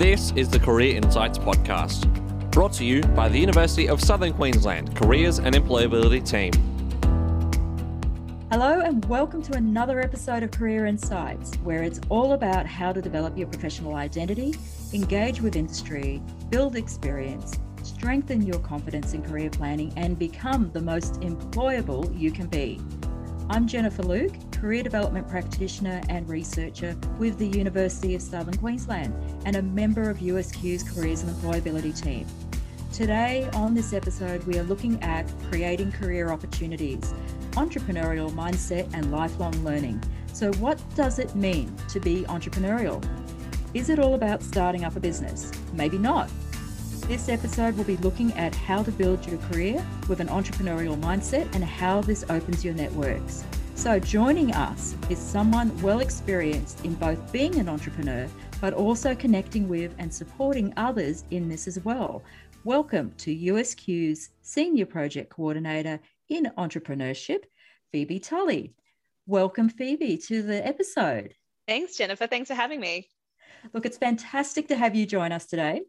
This is the Career Insights Podcast, brought to you by the University of Southern Queensland Careers and Employability Team. Hello, and welcome to another episode of Career Insights, where it's all about how to develop your professional identity, engage with industry, build experience, strengthen your confidence in career planning, and become the most employable you can be. I'm Jennifer Luke, Career Development Practitioner and Researcher with the University of Southern Queensland and a member of USQ's Careers and Employability team. Today, on this episode, we are looking at creating career opportunities, entrepreneurial mindset, and lifelong learning. So, what does it mean to be entrepreneurial? Is it all about starting up a business? Maybe not. This episode will be looking at how to build your career with an entrepreneurial mindset and how this opens your networks. So, joining us is someone well experienced in both being an entrepreneur, but also connecting with and supporting others in this as well. Welcome to USQ's Senior Project Coordinator in Entrepreneurship, Phoebe Tully. Welcome, Phoebe, to the episode. Thanks, Jennifer. Thanks for having me. Look, it's fantastic to have you join us today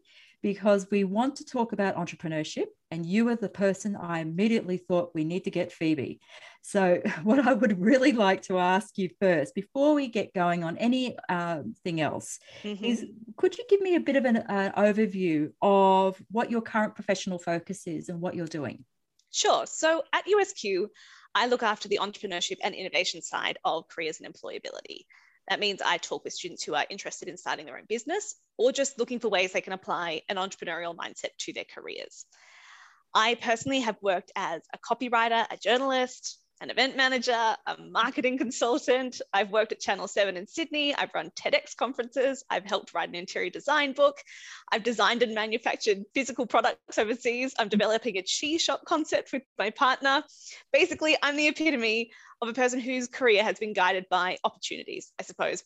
because we want to talk about entrepreneurship, and you are the person I immediately thought we need to get Phoebe. So, what I would really like to ask you first, before we get going on anything um, else, mm-hmm. is could you give me a bit of an uh, overview of what your current professional focus is and what you're doing? Sure. So, at USQ, I look after the entrepreneurship and innovation side of careers and employability. That means I talk with students who are interested in starting their own business or just looking for ways they can apply an entrepreneurial mindset to their careers. I personally have worked as a copywriter, a journalist, an event manager, a marketing consultant. I've worked at Channel 7 in Sydney. I've run TEDx conferences. I've helped write an interior design book. I've designed and manufactured physical products overseas. I'm developing a chi shop concept with my partner. Basically, I'm the epitome of a person whose career has been guided by opportunities, I suppose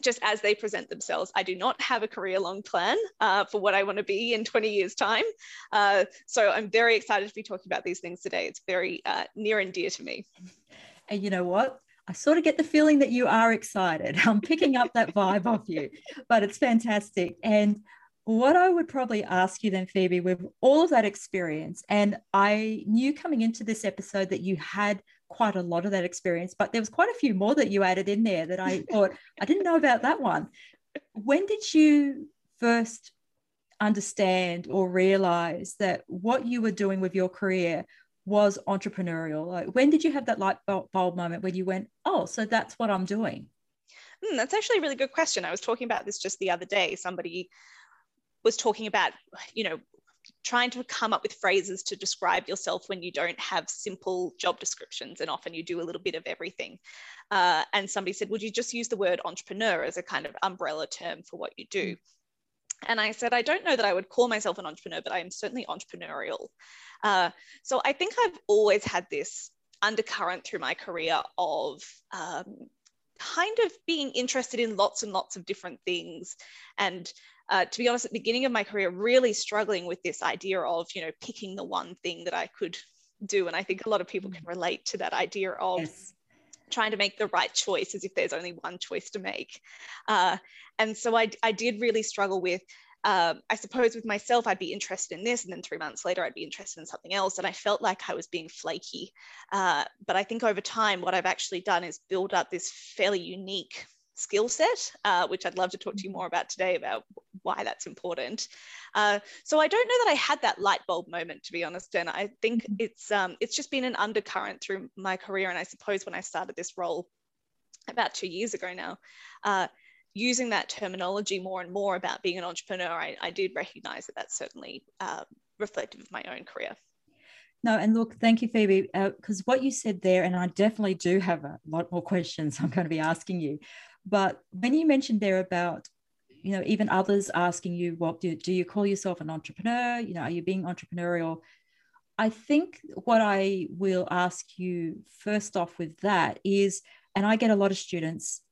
just as they present themselves. I do not have a career long plan uh, for what I want to be in 20 years' time. Uh, so I'm very excited to be talking about these things today. It's very uh, near and dear to me. And you know what? I sort of get the feeling that you are excited. I'm picking up that vibe off you, but it's fantastic. And what I would probably ask you then, Phoebe, with all of that experience, and I knew coming into this episode that you had quite a lot of that experience, but there was quite a few more that you added in there that I thought I didn't know about that one. When did you first understand or realize that what you were doing with your career was entrepreneurial? Like when did you have that light bulb moment when you went, oh, so that's what I'm doing? Mm, that's actually a really good question. I was talking about this just the other day. Somebody was talking about, you know, trying to come up with phrases to describe yourself when you don't have simple job descriptions and often you do a little bit of everything. Uh, and somebody said would you just use the word entrepreneur as a kind of umbrella term for what you do? And i said i don't know that i would call myself an entrepreneur but i am certainly entrepreneurial. Uh, so i think i've always had this undercurrent through my career of um, kind of being interested in lots and lots of different things and uh, to be honest, at the beginning of my career, really struggling with this idea of, you know, picking the one thing that I could do. And I think a lot of people can relate to that idea of yes. trying to make the right choice as if there's only one choice to make. Uh, and so I, I did really struggle with um, I suppose with myself, I'd be interested in this, and then three months later, I'd be interested in something else. And I felt like I was being flaky. Uh, but I think over time, what I've actually done is build up this fairly unique skill set, uh, which I'd love to talk to you more about today about why that's important. Uh, so I don't know that I had that light bulb moment, to be honest, and I think mm-hmm. it's um, it's just been an undercurrent through my career. And I suppose when I started this role about two years ago now, uh, using that terminology more and more about being an entrepreneur, I, I did recognize that that's certainly uh, reflective of my own career. No, and look, thank you, Phoebe, because uh, what you said there, and I definitely do have a lot more questions I'm going to be asking you. But when you mentioned there about, you know, even others asking you, what do, do you call yourself an entrepreneur? You know, are you being entrepreneurial? I think what I will ask you first off with that is, and I get a lot of students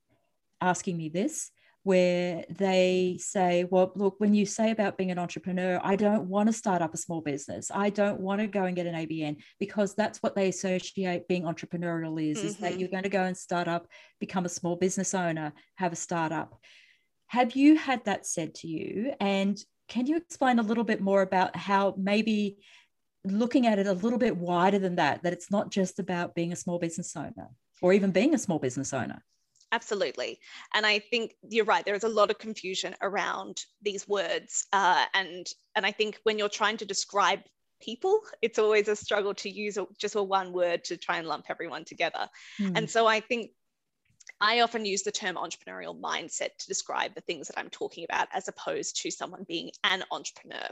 asking me this, where they say, well, look, when you say about being an entrepreneur, I don't want to start up a small business. I don't want to go and get an ABN because that's what they associate being entrepreneurial is, mm-hmm. is that mm-hmm. you're going to go and start up, become a small business owner, have a startup. have you had that said to you? And can you explain a little bit more about how maybe looking at it a little bit wider than that, that it's not just about being a small business owner or even being a small business owner? Absolutely. And I think you're right. There is a lot of confusion around these words. Uh, and, and I think when you're trying to describe people, it's always a struggle to use just a one word to try and lump everyone together. Mm. And so I think I often use the term entrepreneurial mindset to describe the things that I'm talking about as opposed to someone being an entrepreneur.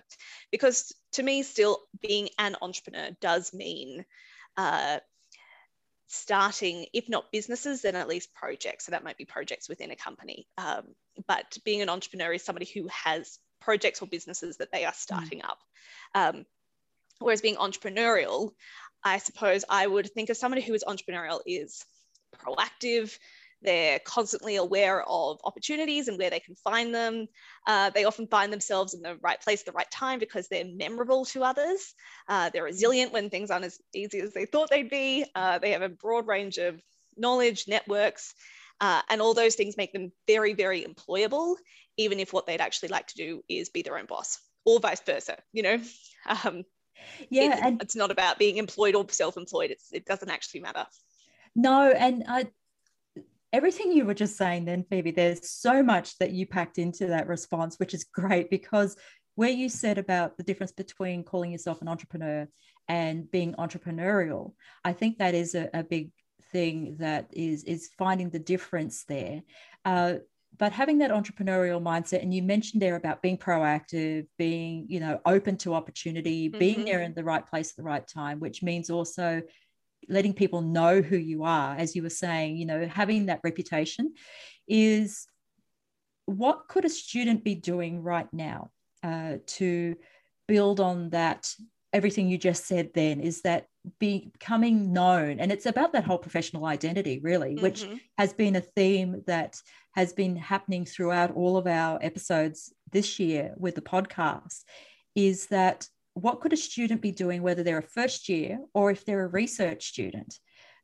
Because to me, still being an entrepreneur does mean uh, starting, if not businesses, then at least projects. So that might be projects within a company. Um, but being an entrepreneur is somebody who has projects or businesses that they are mm. starting mm. up. Um, whereas being entrepreneurial, I suppose I would think of somebody who is entrepreneurial is proactive, they're constantly aware of opportunities and where they can find them. Uh, they often find themselves in the right place at the right time because they're memorable to others. Uh, they're resilient when things aren't as easy as they thought they'd be. Uh, they have a broad range of knowledge, networks, uh, and all those things make them very, very employable, even if what they'd actually like to do is be their own boss or vice versa, you know? Um, yeah. It, and it's not about being employed or self employed, it doesn't actually matter. No, and I, everything you were just saying then, Phoebe, there's so much that you packed into that response, which is great because where you said about the difference between calling yourself an entrepreneur and being entrepreneurial, I think that is a, a big thing that is is finding the difference there. Uh, but having that entrepreneurial mindset and you mentioned there about being proactive being you know open to opportunity mm-hmm. being there in the right place at the right time which means also letting people know who you are as you were saying you know having that reputation is what could a student be doing right now uh, to build on that everything you just said then is that becoming known and it's about that whole professional identity really mm-hmm. which has been a theme that has been happening throughout all of our episodes this year with the podcast is that what could a student be doing, whether they're a first year or if they're a research student?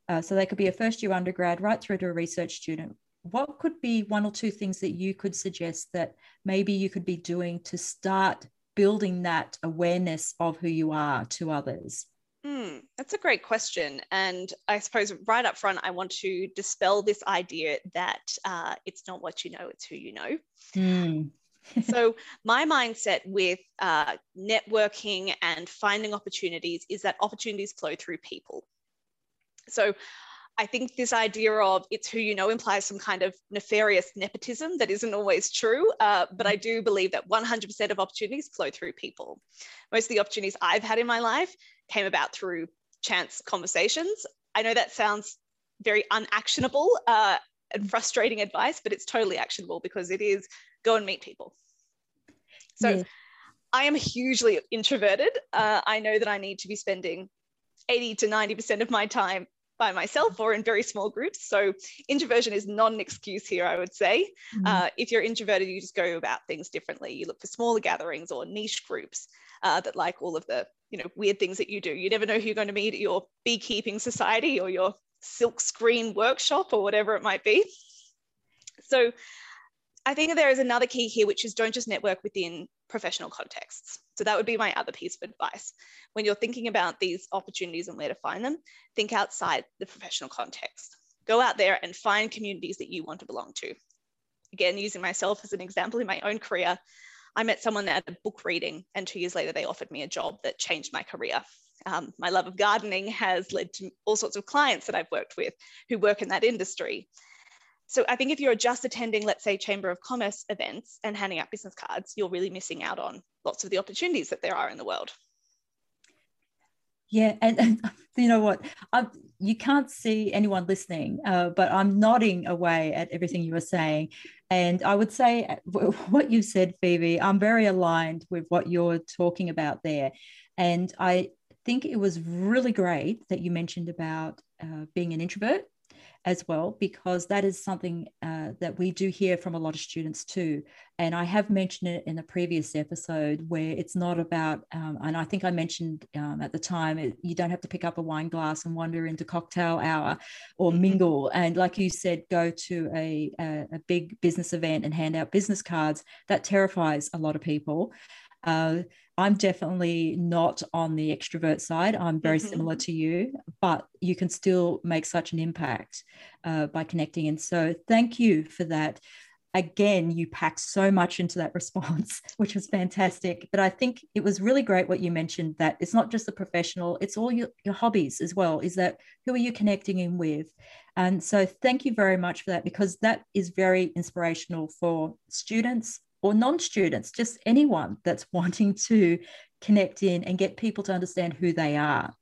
Uh, so they could be a first year undergrad right through to a research student. What could be one or two things that you could suggest that maybe you could be doing to start building that awareness of who you are to others? Mm, that's a great question. And I suppose right up front, I want to dispel this idea that uh, it's not what you know, it's who you know. Mm so my mindset with uh, networking and finding opportunities is that opportunities flow through people so I think this idea of it's who you know implies some kind of nefarious nepotism that isn't always true. Uh, but I do believe that 100% of opportunities flow through people. Most of the opportunities I've had in my life came about through chance conversations. I know that sounds very unactionable uh, and frustrating advice, but it's totally actionable because it is go and meet people. So. I am hugely introverted. Uh, I know that I need to be spending 80 to 90% of my time by myself or in very small groups. So introversion is not an excuse here, I would say. Mm-hmm. Uh, if you're introverted, you just go about things differently. You look for smaller gatherings or niche groups uh, that like all of the you know weird things that you do. You never know who you're going to meet at your beekeeping society or your silk screen workshop or whatever it might be. So I think there is another key here, which is don't just network within professional contexts. So that would be my other piece of advice. When you're thinking about these opportunities and where to find them, think outside the professional context. Go out there and find communities that you want to belong to. Again, using myself as an example in my own career, I met someone at a book reading, and two years later, they offered me a job that changed my career. Um, my love of gardening has led to all sorts of clients that I've worked with who work in that industry. So I think if you're just attending, let's say, Chamber of Commerce events and handing out business cards, you're really missing out on lots of the opportunities that there are in the world. Yeah, and, and you know what? I, you can't see anyone listening, uh, but I'm nodding away at everything you were saying. And I would say uh, what you said, Phoebe, I'm very aligned with what you're talking about there. And I think it was really great that you mentioned about uh, being an introvert as well, because that is something uh, that we do hear from a lot of students too. And I have mentioned it in a previous episode where it's not about, um, and I think I mentioned um, at the time, it, you don't have to pick up a wine glass and wander into cocktail hour or mm-hmm. mingle. And like you said, go to a, a, a big business event and hand out business cards. That terrifies a lot of people. Uh, I'm definitely not on the extrovert side. I'm very mm-hmm. similar to you, but you can still make such an impact uh, by connecting. And so, thank you for that. Again, you packed so much into that response, which was fantastic. But I think it was really great what you mentioned that it's not just the professional, it's all your, your hobbies as well. Is that who are you connecting in with? And so, thank you very much for that because that is very inspirational for students or non students, just anyone that's wanting to connect in and get people to understand who they are.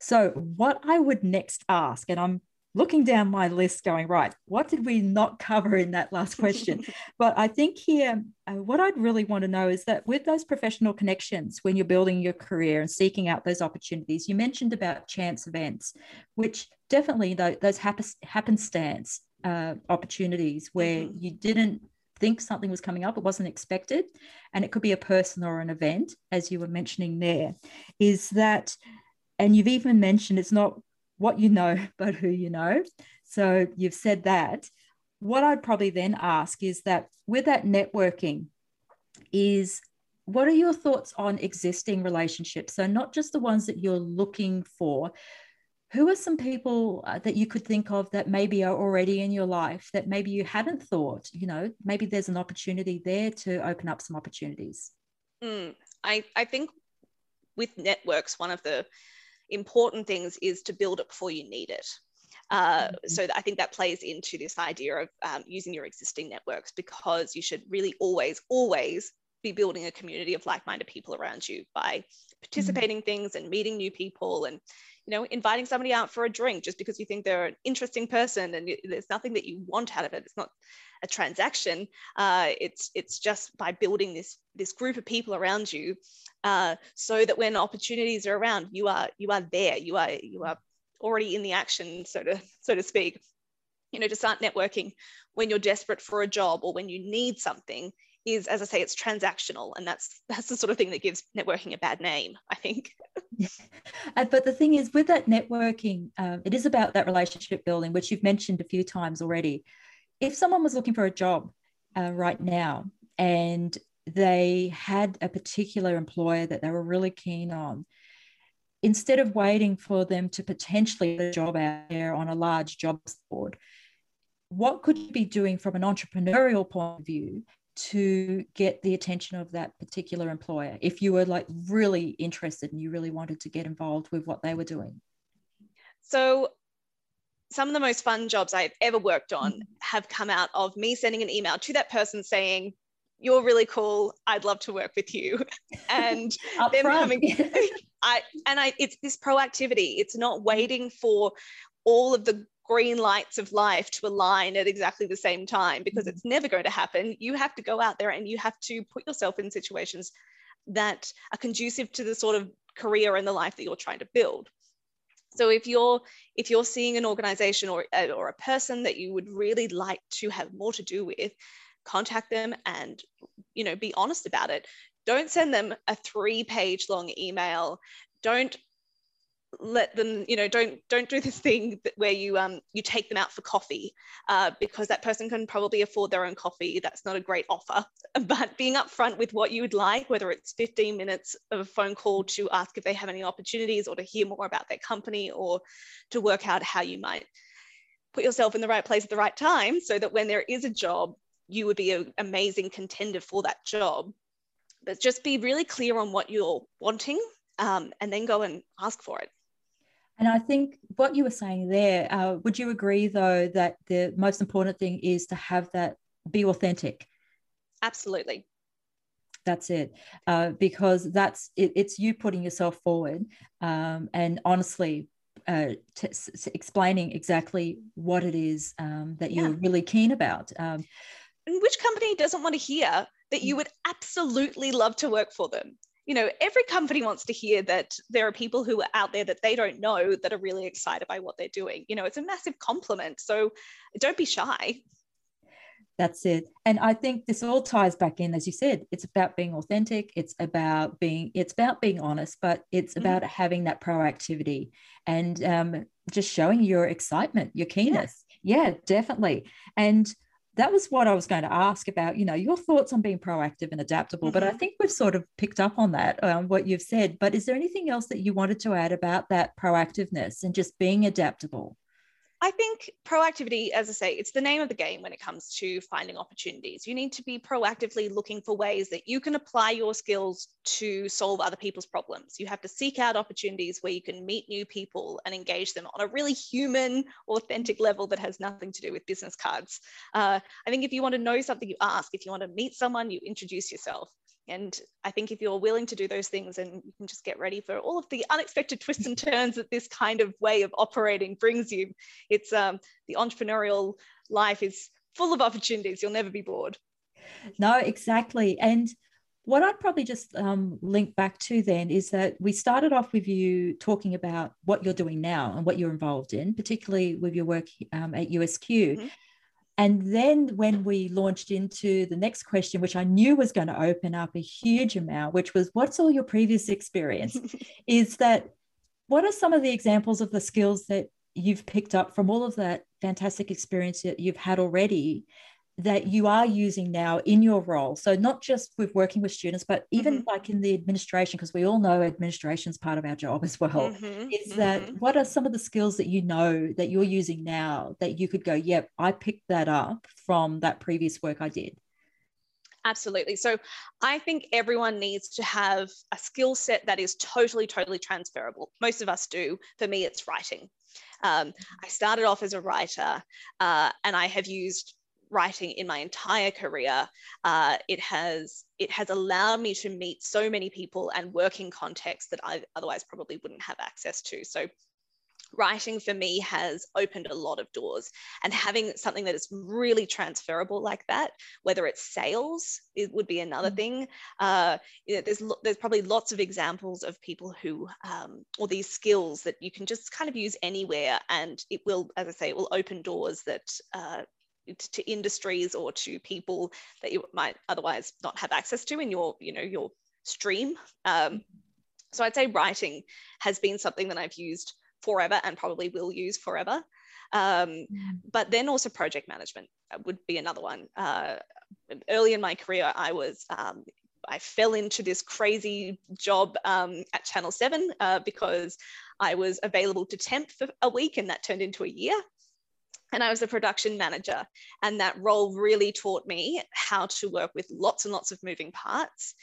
So, what I would next ask, and I'm looking down my list going, right, what did we not cover in that last question? but I think here, uh, what I'd really want to know is that with those professional connections, when you're building your career and seeking out those opportunities, you mentioned about chance events, which definitely those happenstance uh, opportunities where mm-hmm. you didn't think something was coming up, it wasn't expected, and it could be a person or an event, as you were mentioning there, is that, and you've even mentioned it's not what you know, but who you know. So you've said that. What I'd probably then ask is that with that networking, is what are your thoughts on existing relationships? So, not just the ones that you're looking for, who are some people uh, that you could think of that maybe are already in your life that maybe you hadn't thought you know maybe there's an opportunity there to open up some opportunities mm, I, I think with networks one of the important things is to build it before you need it uh, mm-hmm. so I think that plays into this idea of um, using your existing networks because you should really always, always be building a community of like-minded people around you by participating mm-hmm. things and meeting new people and you know, inviting somebody out for a drink just because you think they're an interesting person and there's nothing that you want out of it. It's not a transaction. Uh, it's it's just by building this this group of people around you, uh, so that when opportunities are around, you are you are there. You are you are already in the action, so to so to speak. You know, to start networking when you're desperate for a job or when you need something is as i say it's transactional and that's that's the sort of thing that gives networking a bad name i think. But the thing is with that networking um, it is about that relationship building which you've mentioned a few times already. If someone was looking for a job uh, right now and they had a particular employer that they were really keen on instead of waiting for them to potentially get a job out there on a large jobs board what could you be doing from an entrepreneurial point of view to get the attention of that particular employer if you were like really interested and you really wanted to get involved with what they were doing? So some of the most fun jobs i've ever worked on mm-hmm. have come out of me sending an email to that person saying you're really cool. I'd love to work with you. And them coming i and i it's this proactivity. It's not waiting for all of the green lights of life to align at exactly the same time because mm-hmm. it's never going to happen. You have to go out there and you have to put yourself in situations that are conducive to the sort of career and the life that you're trying to build. So if you're if you're seeing an organization or, uh, or a person that you would really like to have more to do with, contact them and you know be honest about it. Don't send them a three page long email. Don't let them you know don't don't do this thing where you um you take them out for coffee uh, because that person can probably afford their own coffee. That's not a great offer. But being upfront with what you would like whether it's 15 minutes of a phone call to ask if they have any opportunities or to hear more about their company or to work out how you might put yourself in the right place at the right time so that when there is a job you would be an amazing contender for that job. But just be really clear on what you're wanting um, and then go and ask for it and I think what you were saying there, uh, would you agree though that the most important thing is to have that be authentic? Absolutely. That's it, uh, because that's it, it's you putting yourself forward um, and honestly uh, t- explaining exactly what it is um, that you're really keen about. Um, and which company doesn't want to hear that you mm. would absolutely love to work for them? You know, every company wants to hear that there are people who are out there that they don't know that are really excited by what they're doing. You know, it's a massive compliment. So don't be shy. That's it. And I think this all ties back in, as you said, it's about being authentic. It's about being, it's about being honest, but it's mm-hmm. about having that proactivity and um, just showing your excitement, your keenness. Yeah, yeah definitely. And that was what I was going to ask about, you know, your thoughts on being proactive and adaptable. Mm-hmm. But I mm-hmm. think we've sort of picked up on that, um, what you've said. But is there anything else that you wanted to add about that proactiveness and just being adaptable? I think proactivity, as I say, it's the name of the game when it comes to finding opportunities. You need to be proactively looking for ways that you can apply your skills to solve other people's problems. You have to seek out opportunities where you can meet new people and engage them on a really human, authentic level that has nothing to do with business cards. Uh, I think if you want to know something, you ask. If you want to meet someone, you introduce yourself. And I think if you're willing to do those things and you can just get ready for all of the unexpected twists and turns that this kind of way of operating brings you, it's um, the entrepreneurial life is full of opportunities. You'll never be bored. No, exactly. And what I'd probably just um, link back to then is that we started off with you talking about what you're doing now and what you're involved in, particularly with your work um, at USQ. Mm-hmm. And then when we launched into the next question, which I knew was going to open up a huge amount, which was what's all your previous experience? is that what are some of the examples of the skills that you've picked up from all of that fantastic experience that you've had already that you are using now in your role so not just with working with students but even mm-hmm. like in the administration because we all know administration is part of our job as well mm-hmm. is that mm-hmm. what are some of the skills that you know that you're using now that you could go yep i picked that up from that previous work i did Absolutely. So I think everyone needs to have a skill set that is totally, totally transferable. Most of us do. For me, it's writing. Um, I started off as a writer uh, and I have used writing in my entire career. Uh, it has it has allowed me to meet so many people and work in contexts that I otherwise probably wouldn't have access to. So writing for me has opened a lot of doors and having something that is really transferable like that whether it's sales it would be another mm-hmm. thing uh, you know, there's there's probably lots of examples of people who um, or these skills that you can just kind of use anywhere and it will as i say it will open doors that uh, to industries or to people that you might otherwise not have access to in your you know your stream. Um, so i'd say writing has been something that i've used forever and probably will use forever. Um, mm. but then also project management would be another one. Uh, early in my career i was um, I fell into this crazy job um, at Channel 7 uh, because I was available to temp for a week and that turned into a year and I was a production manager. And that role really taught me how to work with lots and lots of moving parts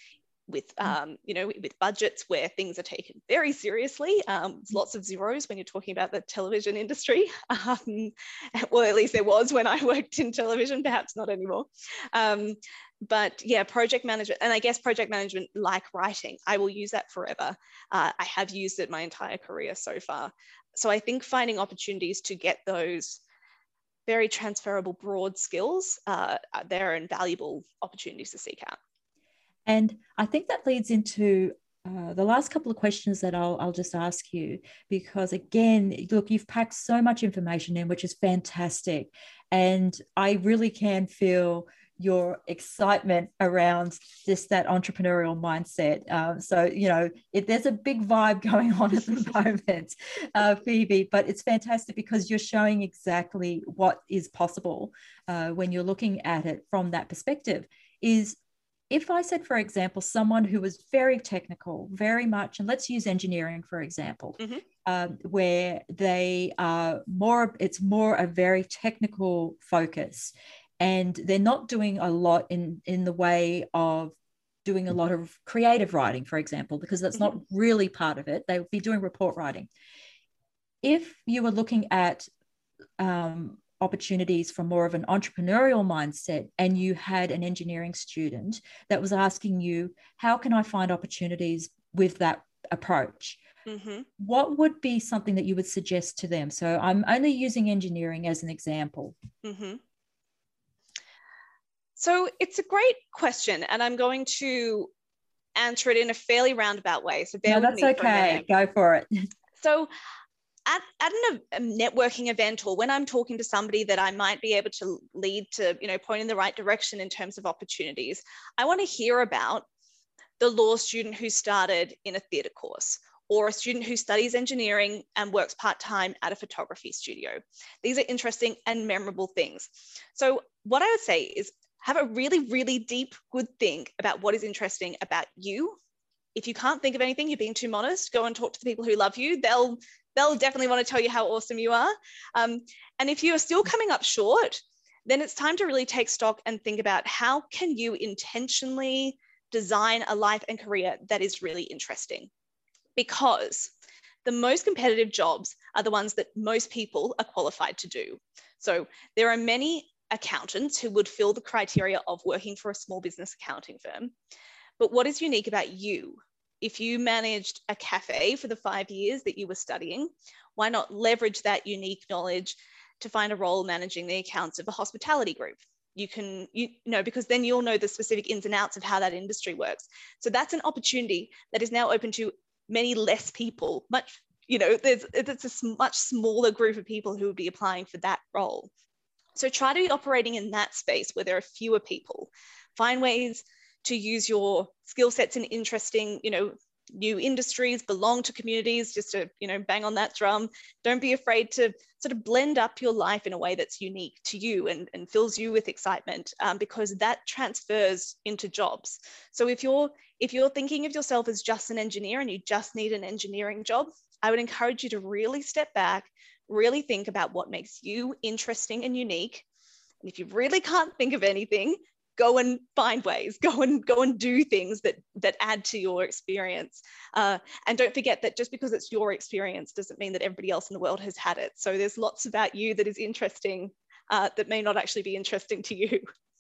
with mm. um, you know with budgets where things are taken very seriously um, mm. lots of zeros when you're talking about the television industry um, well at least there was when i worked in television perhaps not anymore um, but yeah project management and i guess project management like writing i will use that forever uh, i have used it my entire career so far so i think finding opportunities to get those very transferable, broad skills, uh, they're invaluable opportunities to seek out. And I think that leads into uh, the last couple of questions that I'll, I'll just ask you, because again, look, you've packed so much information in, which is fantastic. And I really can feel your excitement around just that entrepreneurial mindset. Um, so, you know, it, there's a big vibe going on at the moment, uh, Phoebe, but it's fantastic because you're showing exactly what is possible uh, when you're looking at it from that perspective. Is if I said, for example, someone who was very technical, very much, and let's use engineering, for example, mm-hmm. um, where they are more, it's more a very technical focus and they're not doing a lot in in the way of doing a lot of creative writing for example because that's not mm-hmm. really part of it they would be doing report writing if you were looking at um, opportunities from more of an entrepreneurial mindset and you had an engineering student that was asking you how can i find opportunities with that approach mm-hmm. what would be something that you would suggest to them so i'm only using engineering as an example mm-hmm. So it's a great question, and I'm going to answer it in a fairly roundabout way. So bear no, that's okay. Go for it. So at, at an, a networking event or when I'm talking to somebody that I might be able to lead to, you know, point in the right direction in terms of opportunities, I want to hear about the law student who started in a theatre course or a student who studies engineering and works part-time at a photography studio. These are interesting and memorable things. So what I would say is have a really, really deep, good think about what is interesting about you. If you can't think of anything, you're being too modest, go and talk to the people who love you. They'll they'll definitely want to tell you how awesome you are. Um, and if you are still coming up short, then it's time to really take stock and think about how can you intentionally design a life and career that is really interesting. Because the most competitive jobs are the ones that most people are qualified to do. So there are many accountants who would fill the criteria of working for a small business accounting firm. But what is unique about you if you managed a cafe for the five years that you were studying, why not leverage that unique knowledge to find a role managing the accounts of a hospitality group? You can, you know, because then you'll know the specific ins and outs of how that industry works. So that's an opportunity that is now open to many less people, much, you know, there's it's a much smaller group of people who would be applying for that role. So try to be operating in that space where there are fewer people. Find ways to use your skill sets in interesting, you know, new industries, belong to communities, just to, you know, bang on that drum. Don't be afraid to sort of blend up your life in a way that's unique to you and, and fills you with excitement um, because that transfers into jobs. So if you're if you're thinking of yourself as just an engineer and you just need an engineering job, I would encourage you to really step back, really think about what makes you interesting and unique. And if you really can't think of anything, go and find ways. Go and go and do things that that add to your experience. Uh, and don't forget that just because it's your experience doesn't mean that everybody else in the world has had it. So there's lots about you that is interesting uh, that may not actually be interesting to you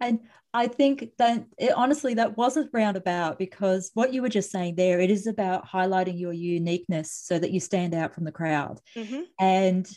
and I think that it, honestly, that wasn't roundabout because what you were just saying there, it is about highlighting your uniqueness so that you stand out from the crowd. Mm-hmm. And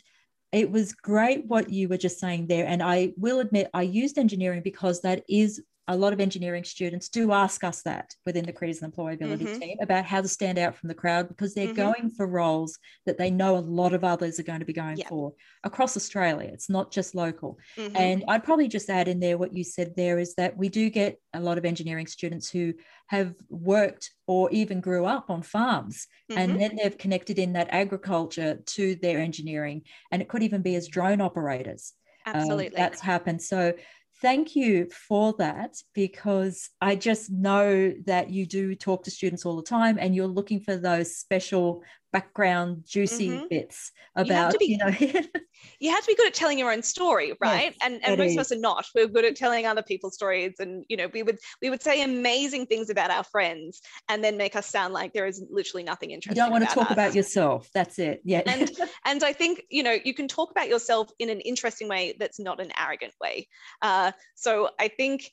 it was great what you were just saying there. And I will admit, I used engineering because that is a lot of engineering students do ask us that within the careers and employability mm-hmm. team about how to stand out from the crowd because they're mm-hmm. going for roles that they know a lot of others are going to be going for across Australia. It's not just local. Mm-hmm. And I'd probably just add in there what you said there is that we do get a lot of engineering students who have worked or even grew up on farms and mm-hmm. then they've connected in that agriculture to their engineering and it could even be as drone operators. Um, Absolutely. Um, that's happened. So thank you for that because I just know that you do talk to students all the time and you're looking for those special background juicy mm-hmm. bits about you, be, you, know you have to be good at telling your own story right yes, and and most is. of us are not we're good at telling other people's stories and you know we would we would say amazing things about our friends and then make us sound like there is literally nothing interesting you don't want to talk us. about yourself that's it yeah and and i think you know you can talk about yourself in an interesting way that's not an arrogant way uh, so i think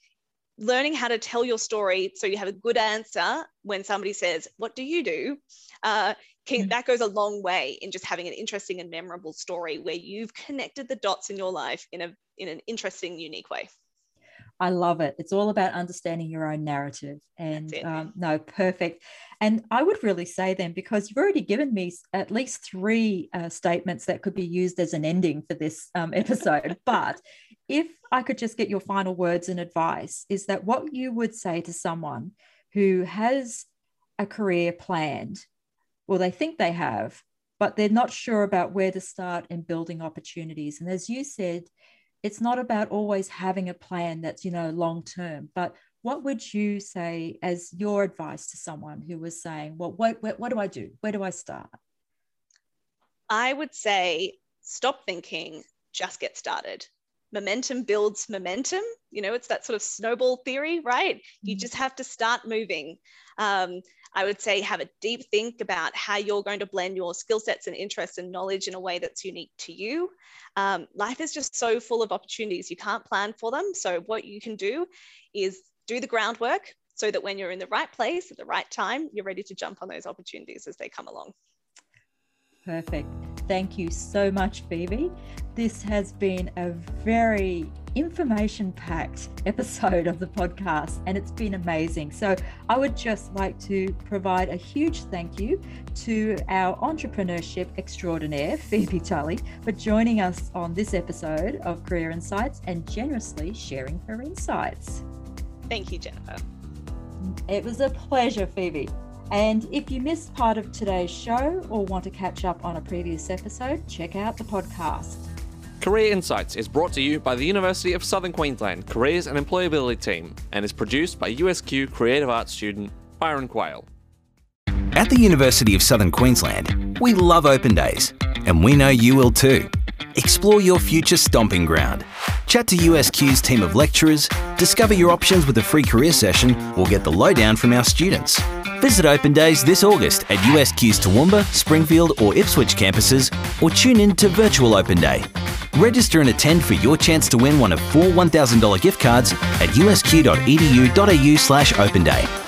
learning how to tell your story so you have a good answer when somebody says what do you do uh, can, mm. that goes a long way in just having an interesting and memorable story where you've connected the dots in your life in a in an interesting unique way I love it. It's all about understanding your own narrative. And um, no, perfect. And I would really say then, because you've already given me at least three uh, statements that could be used as an ending for this um, episode. but if I could just get your final words and advice, is that what you would say to someone who has a career planned well, they think they have, but they're not sure about where to start in building opportunities. And as you said, it's not about always having a plan that's, you know, long term, but what would you say as your advice to someone who was saying, well, what, what, what do I do? Where do I start? I would say stop thinking, just get started momentum builds momentum. You know, it's that sort of snowball theory, right? You mm. just have to start moving. Um, I would say have a deep think about how you're going to blend your skill sets and interests and knowledge in a way that's unique to you. Um, life is just so full of opportunities. You can't plan for them. So, what you can do is do the groundwork so that when you're in the right place at the right time, you're ready to jump on those opportunities as they come along. Perfect. Thank you so much, Phoebe. This has been a very information packed episode of the podcast, and it's been amazing. So, I would just like to provide a huge thank you to our entrepreneurship extraordinaire, Phoebe Tully, for joining us on this episode of Career Insights and generously sharing her insights. Thank you, Jennifer. It was a pleasure, Phoebe. And if you missed part of today's show or want to catch up on a previous episode, check out the podcast. Career Insights is brought to you by the University of Southern Queensland Careers and Employability Team and is produced by USQ Creative Arts student Byron Quayle. At the University of Southern Queensland, we love open days, and we know you will too. Explore your future stomping ground. Chat to USQ's team of lecturers, discover your options with a free career session, or get the lowdown from our students. Visit Open Days this August at USQ's Toowoomba, Springfield, or Ipswich campuses, or tune in to Virtual Open Day. Register and attend for your chance to win one of four $1,000 gift cards at usq.edu.au slash open day.